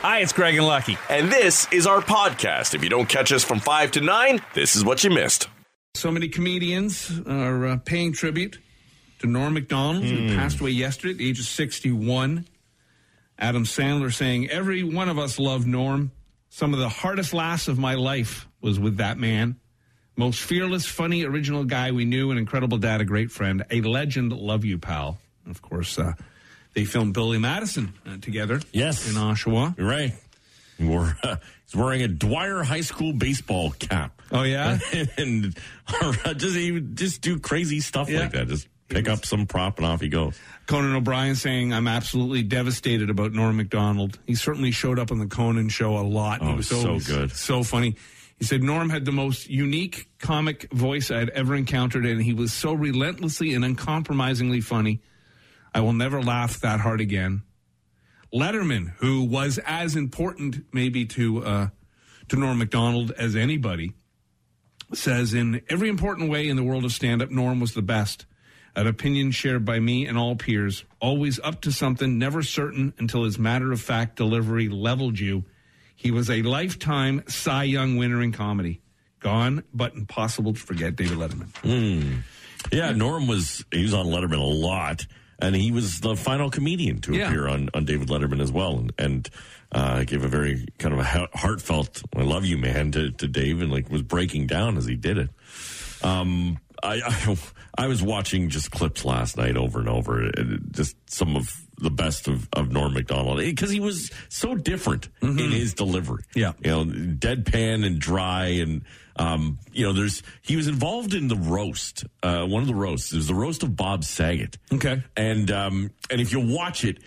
Hi, it's Greg and Lucky. And this is our podcast. If you don't catch us from 5 to 9, this is what you missed. So many comedians are uh, paying tribute to Norm Macdonald, who passed away yesterday at the age of 61. Adam Sandler saying, Every one of us loved Norm. Some of the hardest laughs of my life was with that man. Most fearless, funny, original guy we knew, an incredible dad, a great friend, a legend. Love you, pal. And of course, uh, they filmed Billy Madison uh, together. Yes. In Oshawa. You're right. He wore, uh, he's wearing a Dwyer High School baseball cap. Oh, yeah? and uh, just he would just do crazy stuff Yeah. like that. Just pick up some prop and off he goes. Conan O'Brien saying, I'm absolutely devastated about Norm Macdonald. He certainly showed up on the Conan show a lot. he Oh, was so always good. So funny. He said Norm had the most unique comic voice I'd ever encountered, and he was so relentlessly and uncompromisingly funny. I will never laugh that hard again. Letterman, who was as important maybe to uh, to Norm Macdonald as anybody, says in every important way in the world of stand up, Norm was the best. An opinion shared by me and all peers, always up to something, never certain until his matter of fact delivery leveled you. He was a lifetime Cy Young winner in comedy. Gone, but impossible to forget David Letterman. Yeah, Norm was he was on Letterman a lot, and he was the final comedian to Yeah. appear on, on David Letterman as well, and, and uh, gave a very kind of a heartfelt "I love you, man" to, to Dave, and like was breaking down as he did it. Um, I, I I was watching just clips last night over and over, and just some of the best of, of Norm Macdonald because he was so different in his delivery. Yeah. you know, deadpan and dry, and um, you know, there's he was involved in the roast. Uh, one of the roasts it was the roast of Bob Saget. Okay. and um, and if you watch it,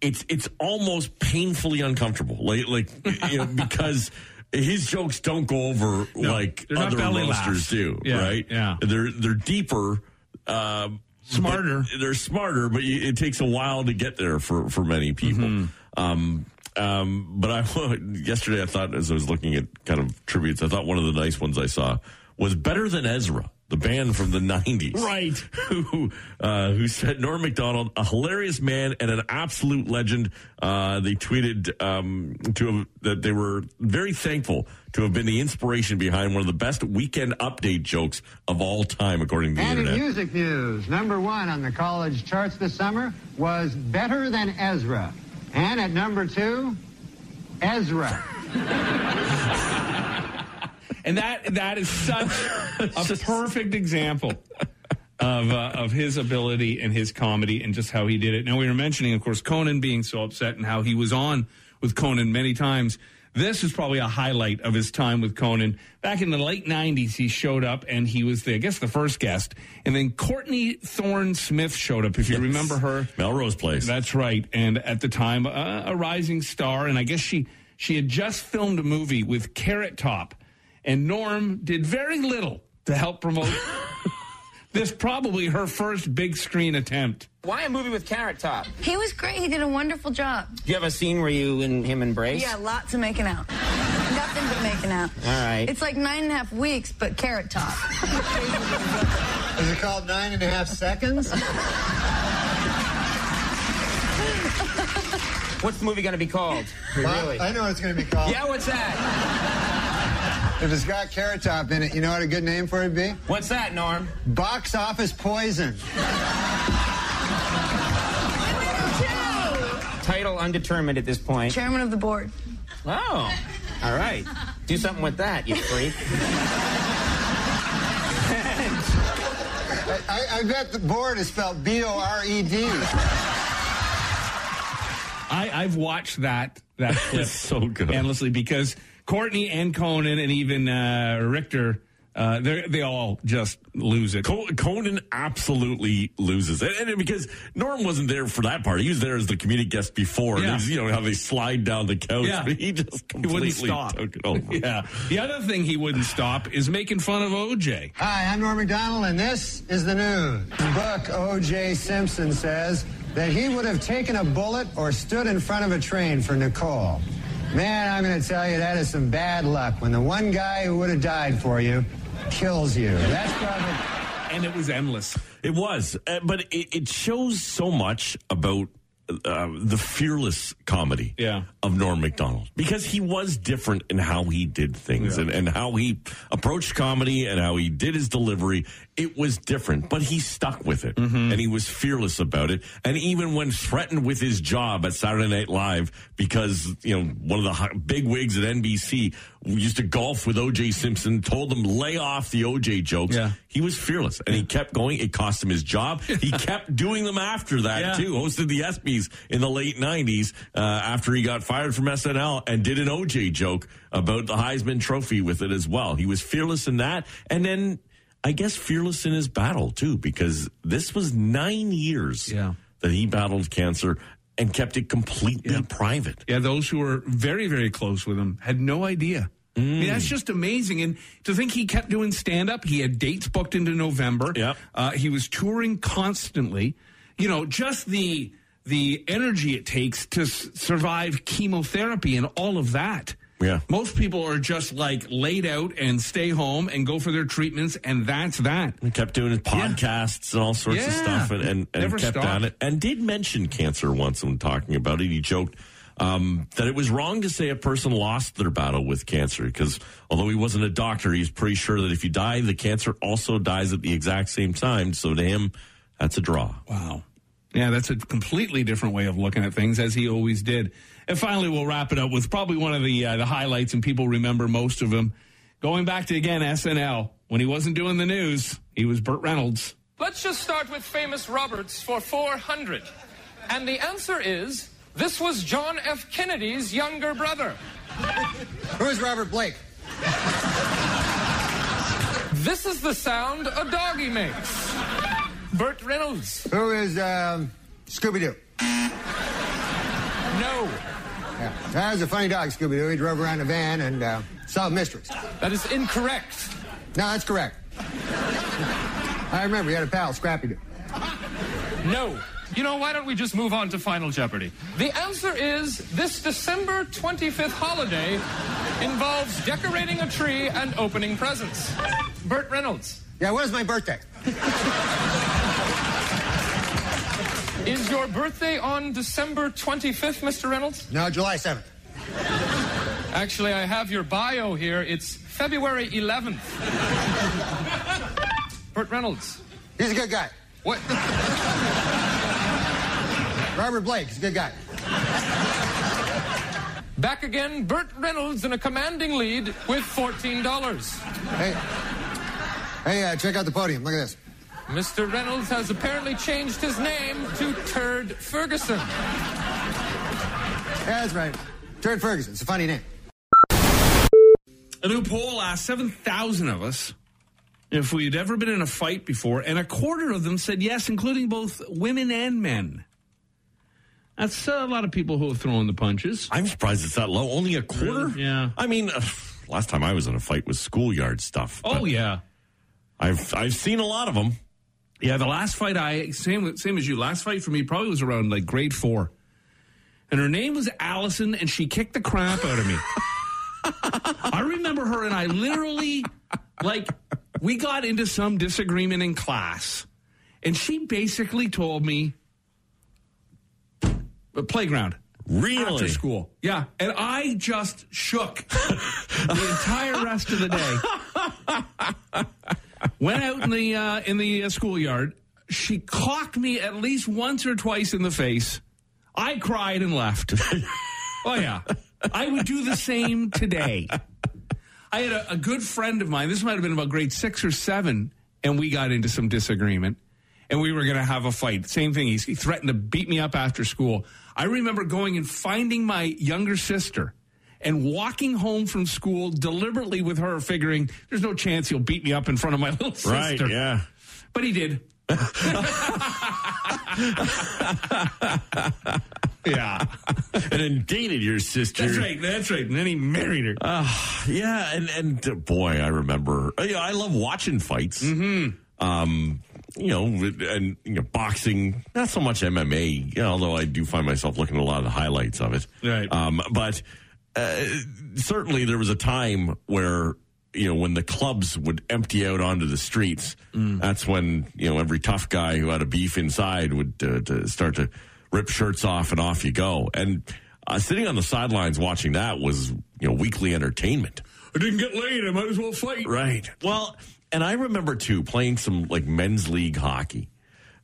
it's it's almost painfully uncomfortable, like like you know, because. His jokes don't go over No, like other roasters laughs. do, Yeah, right? yeah. they're they're deeper, uh, Smarter. They're smarter, but it takes a while to get there for for many people. Mm-hmm. Um, um, but I yesterday I thought as I was looking at kind of tributes, I thought one of the nice ones I saw was better than Ezra, the band from the '90s, Right. Who uh, who said Norm Macdonald, a hilarious man and an absolute legend. Uh, they tweeted um, to have, that they were very thankful to have been the inspiration behind one of the best weekend update jokes of all time, according to the And in internet. music news, number one on the college charts this summer was Better Than Ezra. And at number two, Ezra. And that that is such a perfect example of uh, of his ability and his comedy and just how he did it. Now we were mentioning, of course, Conan being so upset and how he was on with Conan many times. This is probably a highlight of his time with Conan. Back in the late '90s, he showed up and he was, the, I guess, the first guest. And then Courtney Thorne Smith showed up. If you remember her, Melrose Place. that's right. And at the time, uh, a rising star. And I guess she she had just filmed a movie with Carrot Top, and Norm did very little to help promote this. Probably her first big screen attempt. Why a movie with Carrot Top? He was great. He did a wonderful job. Do you have a scene where you and him embrace? Yeah, lots of making out. Nothing but making out. All right. It's like nine and a half weeks, but carrot top. Is it called Nine and a Half Seconds? What's the movie going to be called? really? I know what it's going to be called. Yeah, what's that? If it's got Carrot Top in it, you know what a good name for it would be? What's that, Norm? Box Office Poison. Title undetermined at this point. Chairman of the board. Oh, all right. Do something with that, you freak. I, I bet the board is spelled B O R E D. I, I've watched that that clip so good. endlessly because Courtney and Conan and even uh, Richter, uh, they they all just lose it. Conan absolutely loses, and, and because Norm wasn't there for that part, he was there as the comedic guest before. Yeah. There's, you know how they slide down the couch, Yeah. but he just He completely wouldn't stop. took it over. Yeah. The other thing he wouldn't stop is making fun of OJ. Hi, I'm Norm Macdonald, and this is the news. Book O.J. Simpson says that he would have taken a bullet or stood in front of a train for Nicole. Man, I'm going to tell you, that is some bad luck when the one guy who would have died for you kills you. That's probably. And it was endless. It was, uh, but it, it shows so much about uh, the fearless comedy Yeah. of Norm Macdonald because he was different in how he did things Yeah. and, and how he approached comedy and how he did his delivery. It was different, but he stuck with it Mm-hmm. and he was fearless about it. And even when threatened with his job at Saturday Night Live because, you know, one of the big wigs at NBC used to golf with OJ Simpson, told him lay off the OJ jokes. Yeah. He was fearless and he kept going. It cost him his job. He kept doing them after that too. Hosted the In the late 90s uh, after he got fired from SNL and did an OJ joke about the Heisman Trophy with it as well. He was fearless in that. And then I guess fearless in his battle too, because this was nine years Yeah. that he battled cancer and kept it completely private. Yeah, those who were very, very close with him had no idea. I mean, that's Mm. just amazing. And to think he kept doing stand up, he had dates booked into November. Yep. Uh, he was touring constantly. You know, just the the energy it takes to s- survive chemotherapy and all of that. Yeah. Most people are just like laid out and stay home and go for their treatments, and that's that. He kept doing his podcasts and all sorts of stuff and, and, and kept stopped. on it. And did mention cancer once when talking about it. He joked um, that it was wrong to say a person lost their battle with cancer because although he wasn't a doctor, he's pretty sure that if you die, the cancer also dies at the exact same time. So to him, that's a draw. Wow. Yeah, that's a completely different way of looking at things, as he always did. And finally, we'll wrap it up with probably one of the uh, the highlights, and people remember most of them. Going back to again SNL when he wasn't doing the news, he was Burt Reynolds. Let's just start with famous Roberts for 400. And the answer is this was John F. Kennedy's younger brother. Who's Robert Blake? This is the sound a doggy makes. Burt Reynolds. Who is um, Scooby Doo? No, Yeah. That was a funny dog, Scooby Doo. He drove around a van and uh, solved mysteries. that is incorrect. No, that's correct. I remember he had a pal, Scrappy Doo. No. You know, why don't we just move on to Final Jeopardy? The answer is this December 25th holiday involves decorating a tree and opening presents. Burt Reynolds. Yeah, when's my birthday? Is your birthday on December 25th, Mr. Reynolds? No, July 7th. Actually, I have your bio here. It's February 11th. Burt Reynolds. He's a good guy. What? Robert Blake, he's a good guy. Back again, Burt Reynolds in a commanding lead with $14. Hey, hey, uh, check out the podium. Look at this. Mr. Reynolds has apparently changed his name to Turd Ferguson. Yeah, that's right. Turd Ferguson. It's a funny name. A new poll asked 7,000 of us if we'd ever been in a fight before, and a quarter of them said yes, including both women and men. That's uh, a lot of people who have thrown the punches. I'm surprised it's that low. Only a quarter? Really? Yeah. I mean, uh, last time I was in a fight was schoolyard stuff. Oh, yeah. I've I've seen a lot of them. Yeah, the last fight I same same as you. Last fight for me probably was around like grade four, and her name was Allison, and she kicked the crap out of me. I remember her, and I literally like we got into some disagreement in class, and she basically told me, "A playground." Really? After school. Yeah. And I just shook the entire rest of the day. Went out in the uh, in the uh, schoolyard. She clocked me at least once or twice in the face. I cried and left. oh yeah, I would do the same today. I had a, a good friend of mine. This might have been about grade six or seven, and we got into some disagreement, and we were going to have a fight. Same thing. He's, he threatened to beat me up after school. I remember going and finding my younger sister and walking home from school deliberately with her, figuring there's no chance he'll beat me up in front of my little sister. Right, yeah. But he did. yeah. And then dated your sister. That's right. That's right. And then he married her. Yeah, and and uh, boy, I remember. uh, Yeah, I love watching fights. Mm-hmm. Um, you know, and you know, boxing. Not so much MMA. You know, although I do find myself looking at a lot of the highlights of it. Right. Um, but uh, certainly there was a time where you know when the clubs would empty out onto the streets. That's when you know every tough guy who had a beef inside would uh, to start to rip shirts off, and off you go. And uh, sitting on the sidelines watching that was, you know, weekly entertainment. I didn't get laid. I might as well fight. Right. Well, and I remember too playing some like men's league hockey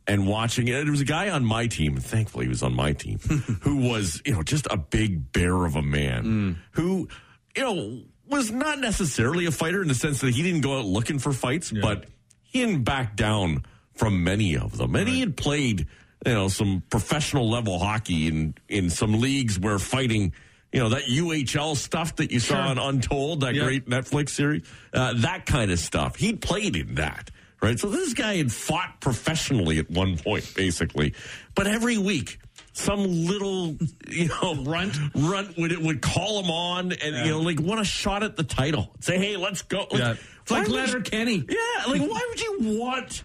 and watching it. There was a guy on my team, thankfully he was on my team, who was, you know, just a big bear of a man who, you know, was not necessarily a fighter in the sense that he didn't go out looking for fights, but he didn't back down from many of them. And he had played, you know, some professional level hockey in, in some leagues where fighting, you know, that UHL stuff that you saw on Untold, that Yeah. great Netflix series, uh, that kind of stuff. He'd played in that, right? So this guy had fought professionally at one point, basically. But every week, some little, you know, runt, runt would would call him on and you know, like want a shot at the title. Say, hey, let's go. Like, Yeah. It's like why would Leonard Kenny. yeah, like why would you want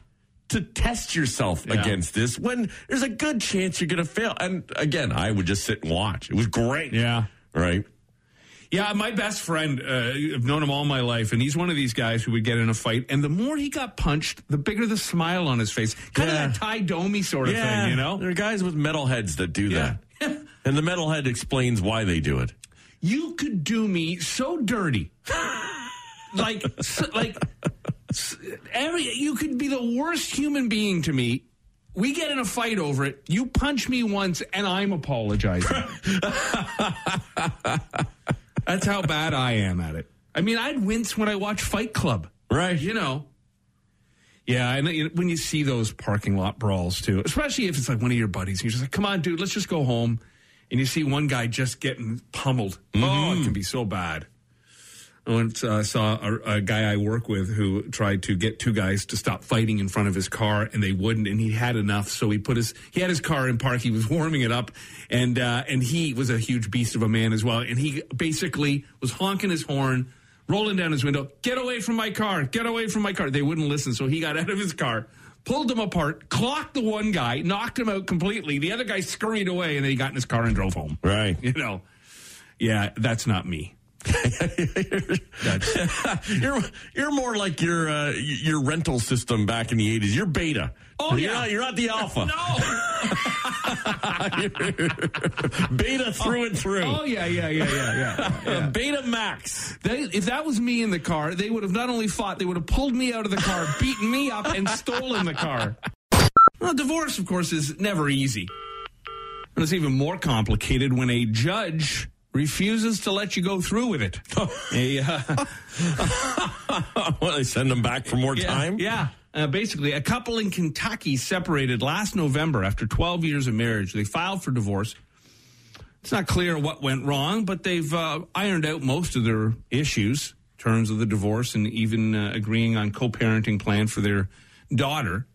to test yourself Yeah. against this when there's a good chance you're going to fail? And again, I would just sit and watch. It was great. Yeah. Right. Yeah, my best friend, uh, I've known him all my life, and he's one of these guys who would get in a fight, and the more he got punched, the bigger the smile on his face. Kind Yeah. of that Tie Domi sort of thing, you know? There are guys with metal heads that do Yeah. that. and the metal head explains why they do it. You could do me so dirty. like, s like, every, you could be the worst human being to me. We get in a fight over it. You punch me once, and I'm apologizing. That's how bad I am at it. I mean, I'd wince when I watch Fight Club. Right. You know. Yeah, and when you see those parking lot brawls too, especially if it's like one of your buddies, and you're just like, "Come on, dude, let's just go home," and you see one guy just getting pummeled. Oh, it mm-hmm. can be so bad. I once uh, saw a, a guy I work with who tried to get two guys to stop fighting in front of his car, and they wouldn't. And he had enough, so he put his he had his car in park. He was warming it up, and uh, and he was a huge beast of a man as well. And he basically was honking his horn, rolling down his window, "Get away from my car! Get away from my car!" They wouldn't listen, so he got out of his car. Pulled them apart, clocked the one guy, knocked him out completely. The other guy scurried away, and then he got in his car and drove home. Right. You know, yeah, that's not me. You're you're more like your uh, your rental system back in the 80s. You're beta. Oh, you're yeah. Not, you're not the alpha. no. beta through and through. Oh yeah, yeah, yeah, yeah, yeah. yeah. Beta max. They, if that was me in the car, they would have not only fought, they would have pulled me out of the car, beaten me up, and stolen the car. Well, divorce, of course, is never easy. And it's even more complicated when a judge refuses to let you go through with it. A, uh, well, they send them back for more Yeah, time. Yeah. Uh, basically, a couple in Kentucky separated last November after 12 years of marriage. They filed for divorce. It's not clear what went wrong, but they've uh, ironed out most of their issues, terms of the divorce, and even uh, agreeing on co-parenting plan for their daughter.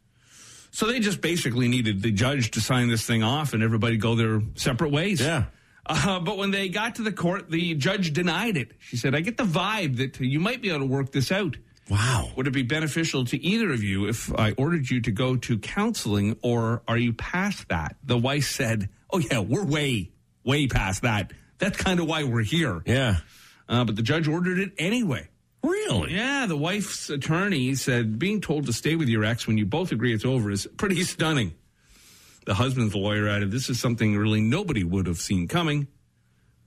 So they just basically needed the judge to sign this thing off and everybody go their separate ways. Yeah. Uh, but when they got to the court, the judge denied it. She said, I get the vibe that you might be able to work this out. Wow. Would it be beneficial to either of you if I ordered you to go to counseling, or are you past that? The wife said, Oh, yeah, we're way, way past that. That's kind of why we're here. Yeah. Uh, but the judge ordered it anyway. Really? Yeah, the wife's attorney said being told to stay with your ex when you both agree it's over is pretty stunning. The husband's lawyer added, This is something really nobody would have seen coming.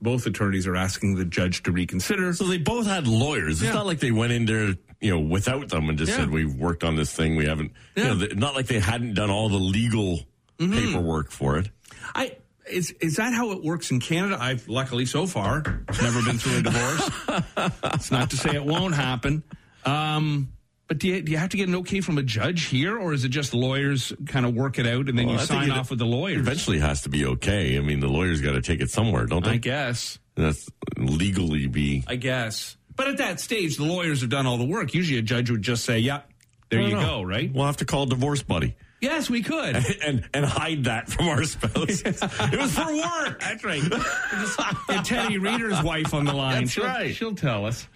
Both attorneys are asking the judge to reconsider. So they both had lawyers. It's not like they went in there, you know, without them and just Yeah. said, "We've worked on this thing. We haven't." Yeah. You know, not like they hadn't done all the legal paperwork for it. I is is that how it works in Canada? I've luckily so far never been through a divorce. it's not to say it won't happen. Um, but do you, do you have to get an okay from a judge here, or is it just lawyers kind of work it out and then Well, you I sign off with the lawyers? Eventually, has to be okay. I mean, the lawyers got to take it somewhere, don't they? I guess. That's legally be. I guess. But at that stage, the lawyers have done all the work. Usually, a judge would just say, "Yep, there you know. go." Right? We'll have to call divorce buddy Yes, we could. and and hide that from our spouses. it was for work. That's right. Just get Teddy Reader's wife on the line. That's she'll, right. She'll tell us.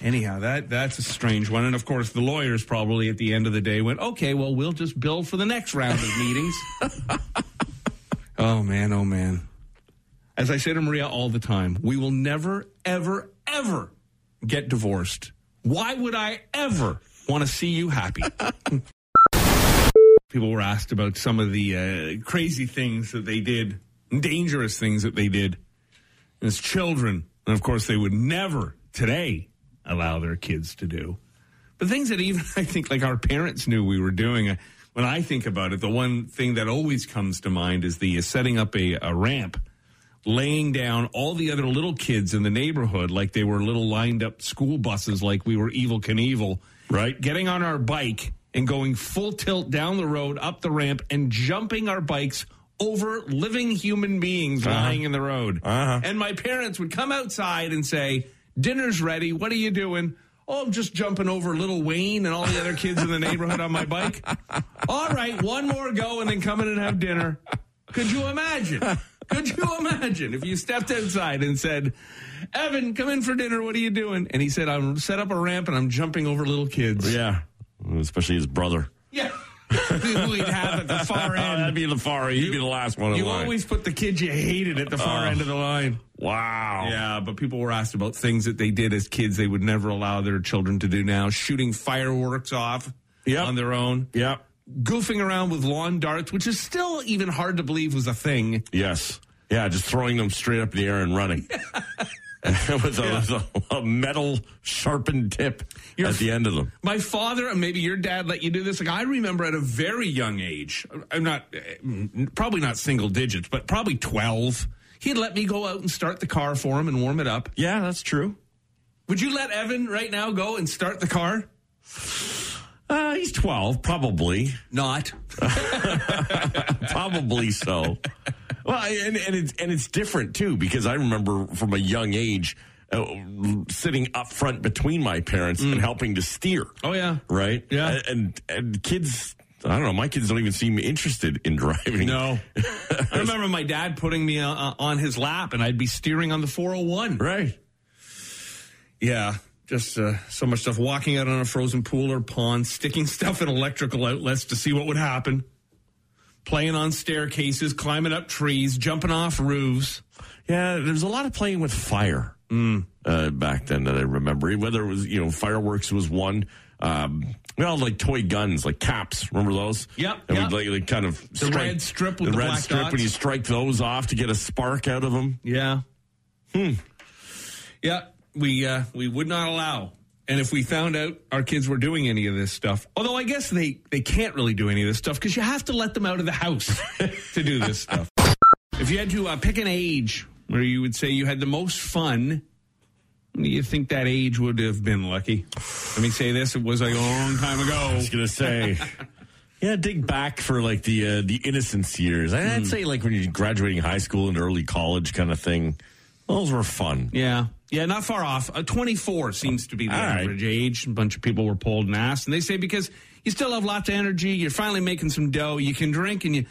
Anyhow, that that's a strange one. And of course, the lawyers probably at the end of the day went, okay, well, we'll just bill for the next round of meetings. oh, man, oh, man. As I say to Maria all the time, we will never, ever, ever get divorced. Why would I ever want to see you happy? people were asked about some of the uh, crazy things that they did, dangerous things that they did as children. And of course, they would never today allow their kids to do. But things that even I think like our parents knew we were doing. Uh, when I think about it, the one thing that always comes to mind is the uh, setting up a, a ramp, laying down all the other little kids in the neighborhood like they were little lined up school buses, like we were Evel Knievel, Right. Getting on our bike and going full tilt down the road, up the ramp, and jumping our bikes over living human beings lying in the road. Uh-huh. And my parents would come outside and say, Dinner's ready. What are you doing? Oh, I'm just jumping over little Wayne and all the other kids in the neighborhood on my bike. All right, one more go and then come in and have dinner. Could you imagine? Could you imagine if you stepped outside and said, Evan, come in for dinner. What are you doing? And he said, I'm set up a ramp and I'm jumping over little kids. Yeah. Especially his brother. Who we'd have at the far Oh, that'd be the far. end. He'd be the last one You always put the kids you hated at the far Oh. end of the line. wow. Yeah, but people were asked about things that they did as kids they would never allow their children to do now. Shooting fireworks off Yep. on their own. Yep. Goofing around with lawn darts, which is still even hard to believe was a thing. Yes. Yeah. Just throwing them straight up in the air and running. with, a, with a, a metal sharpened tip You're- at the end of them. My father, and maybe your dad let you do this. Like I remember at a very young age, I'm not, eh, probably not single digits, but probably 12. He'd let me go out and start the car for him and warm it up. Yeah, that's true. Would you let Evan right now go and start the car? Uh, he's 12, probably. Not. Probably so. Well, and and it's and it's different too because I remember from a young age uh, sitting up front between my parents and helping to steer. Oh, yeah. Right. Yeah. And and kids, I don't know. My kids don't even seem interested in driving. No. I remember my dad putting me uh, on his lap and I'd be steering on the 401. Right. Yeah. Just uh, so much stuff. Walking out on a frozen pool or pond, sticking stuff in electrical outlets to see what would happen. Playing on staircases, climbing up trees, jumping off roofs. Yeah. There's a lot of playing with fire uh, back then that I remember. Whether it was you know fireworks was one. Um, you know, like toy guns, like caps. Remember those? Yep, And yep. we'd like, like kind of The red strip with the red black strip dots. when you strike those off to get a spark out of them. Yeah. Hmm. Yeah, we uh, we would not allow. And if we found out our kids were doing any of this stuff, although I guess they they can't really do any of this stuff because you have to let them out of the house to do this stuff. If you had to uh, pick an age where you would say you had the most fun, do you think that age would have been, Lucky? Let me say this: it was like a long time ago. I was gonna say. Yeah, dig back for like the uh, the innocence years. I'd Hmm. say like when you're graduating high school and early college kind of thing. Those were fun. Yeah. Yeah, not far off. Uh, 24 seems to be the All right. average age. A bunch of people were pulled and asked. And they say because you still have lots of energy, you're finally making some dough, you can drink, and you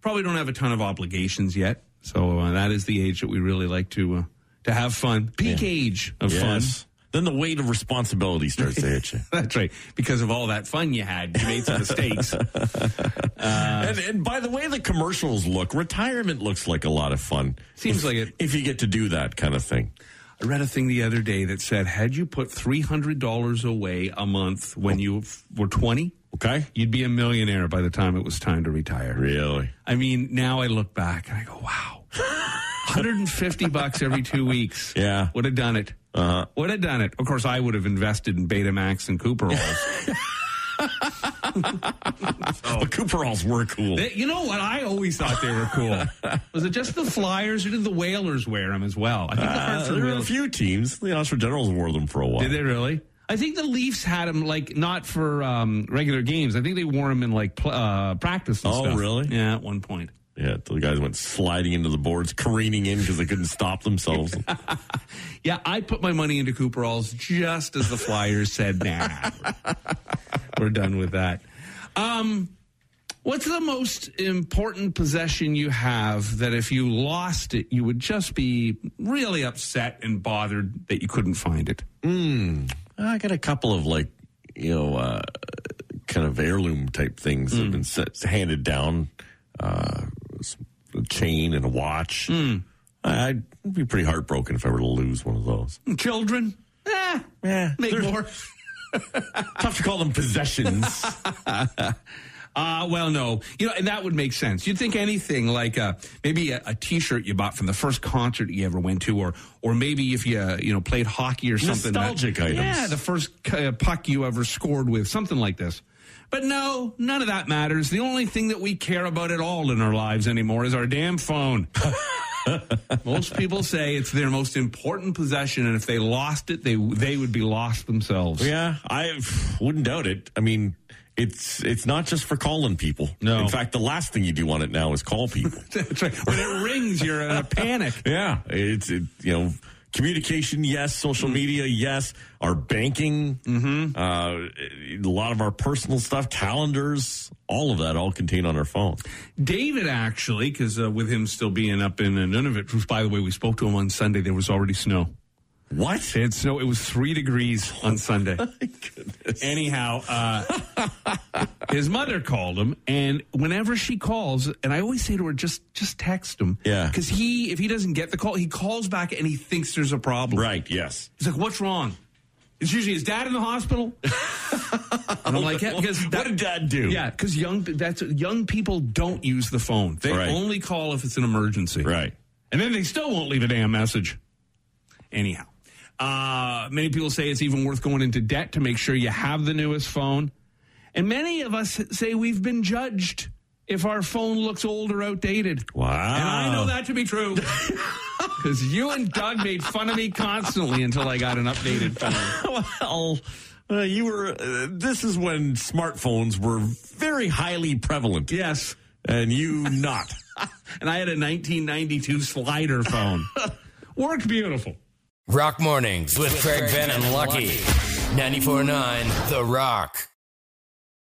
probably don't have a ton of obligations yet. So uh, that is the age that we really like to uh, to have fun. Peak age of Yes. Then the weight of responsibility starts to hit you. That's right. Because of all that fun you had, you made some mistakes. and, and by the way the commercials look, retirement looks like a lot of fun. Seems If- like it. If you get to do that kind of thing. I read a thing the other day that said, had you put $300 away a month when you were 20, Okay. you'd be a millionaire by the time it was time to retire. Really? I mean, now I look back and I go, wow. 150 bucks every two weeks. Yeah. Would have done it. Uh-huh. Would have done it. Of course, I would have invested in Betamax and Cooper Oh, Cooperalls were cool. They- you know what? I always thought they were cool. Was it just the Flyers or did the Whalers wear them as well? I think the Uh, there were a few teams. The Oxford Generals wore them for a while. Did they really? I think the Leafs had them like not for um, regular games. I think they wore them in like pl- uh, practice. And Oh, stuff. really? Yeah, at one point. Yeah, the guys went sliding into the boards, careening in because they couldn't stop themselves. Yeah, I put my money into Cooperalls just as the Flyers said, nah, we're done with that. Um, what's the most important possession you have that if you lost it, you would just be really upset and bothered that you couldn't find it? I got a couple of like, you know, uh, kind of heirloom type things that have been set, handed down. Uh, a chain and a watch. I'd be pretty heartbroken if I were to lose one of those. Children? Eh, Yeah, make more. tough to call them possessions. Uh, well, no. You know, and that would make sense. You'd think anything like uh, maybe a, a T-shirt you bought from the first concert you ever went to, or or maybe if you uh, you know played hockey or something. that- Nostalgic items. Yeah, the first uh, puck you ever scored with, something like this. But no, none of that matters. The only thing that we care about at all in our lives anymore is our damn phone. most people say it's their most important possession, and if they lost it, they they would be lost themselves. Yeah, I wouldn't doubt it. I mean, it's it's not just for calling people. No. In fact, the last thing you do on it now is call people. That's right. When it rings, you're in a panic. yeah, it's it, you know communication, yes. Social media, yes. Our banking, mm-hmm. uh, a lot of our personal stuff, calendars, all of that, all contained on our phone. David actually, because uh, with him still being up in uh, Nunavut, by the way, we spoke to him on Sunday. There was already snow. What? It snow. It was three degrees on Sunday. Anyhow, uh, his mother called him, and whenever she calls, and I always say to her, just just text him, Yeah. because he if he doesn't get the call, he calls back and he thinks there's a problem. Right. Yes. He's like, "What's wrong?" It's usually his dad in the hospital, and I'm like, yeah, because what did Dad do? Yeah, because young that's young people don't use the phone. They Right. only call if it's an emergency. Right. And then they still won't leave a damn message. Anyhow, uh, many people say it's even worth going into debt to make sure you have the newest phone. And many of us say we've been judged if our phone looks old or outdated. Wow. And I know that to be true. Because you and Doug made fun of me constantly until I got an updated phone. well, uh, you were. Uh, this is when smartphones were very highly prevalent. Yes. and you not. And I had a 1992 slider phone. Worked beautiful. Rock Mornings with Craig Ben and Lucky. 94.9 The Rock.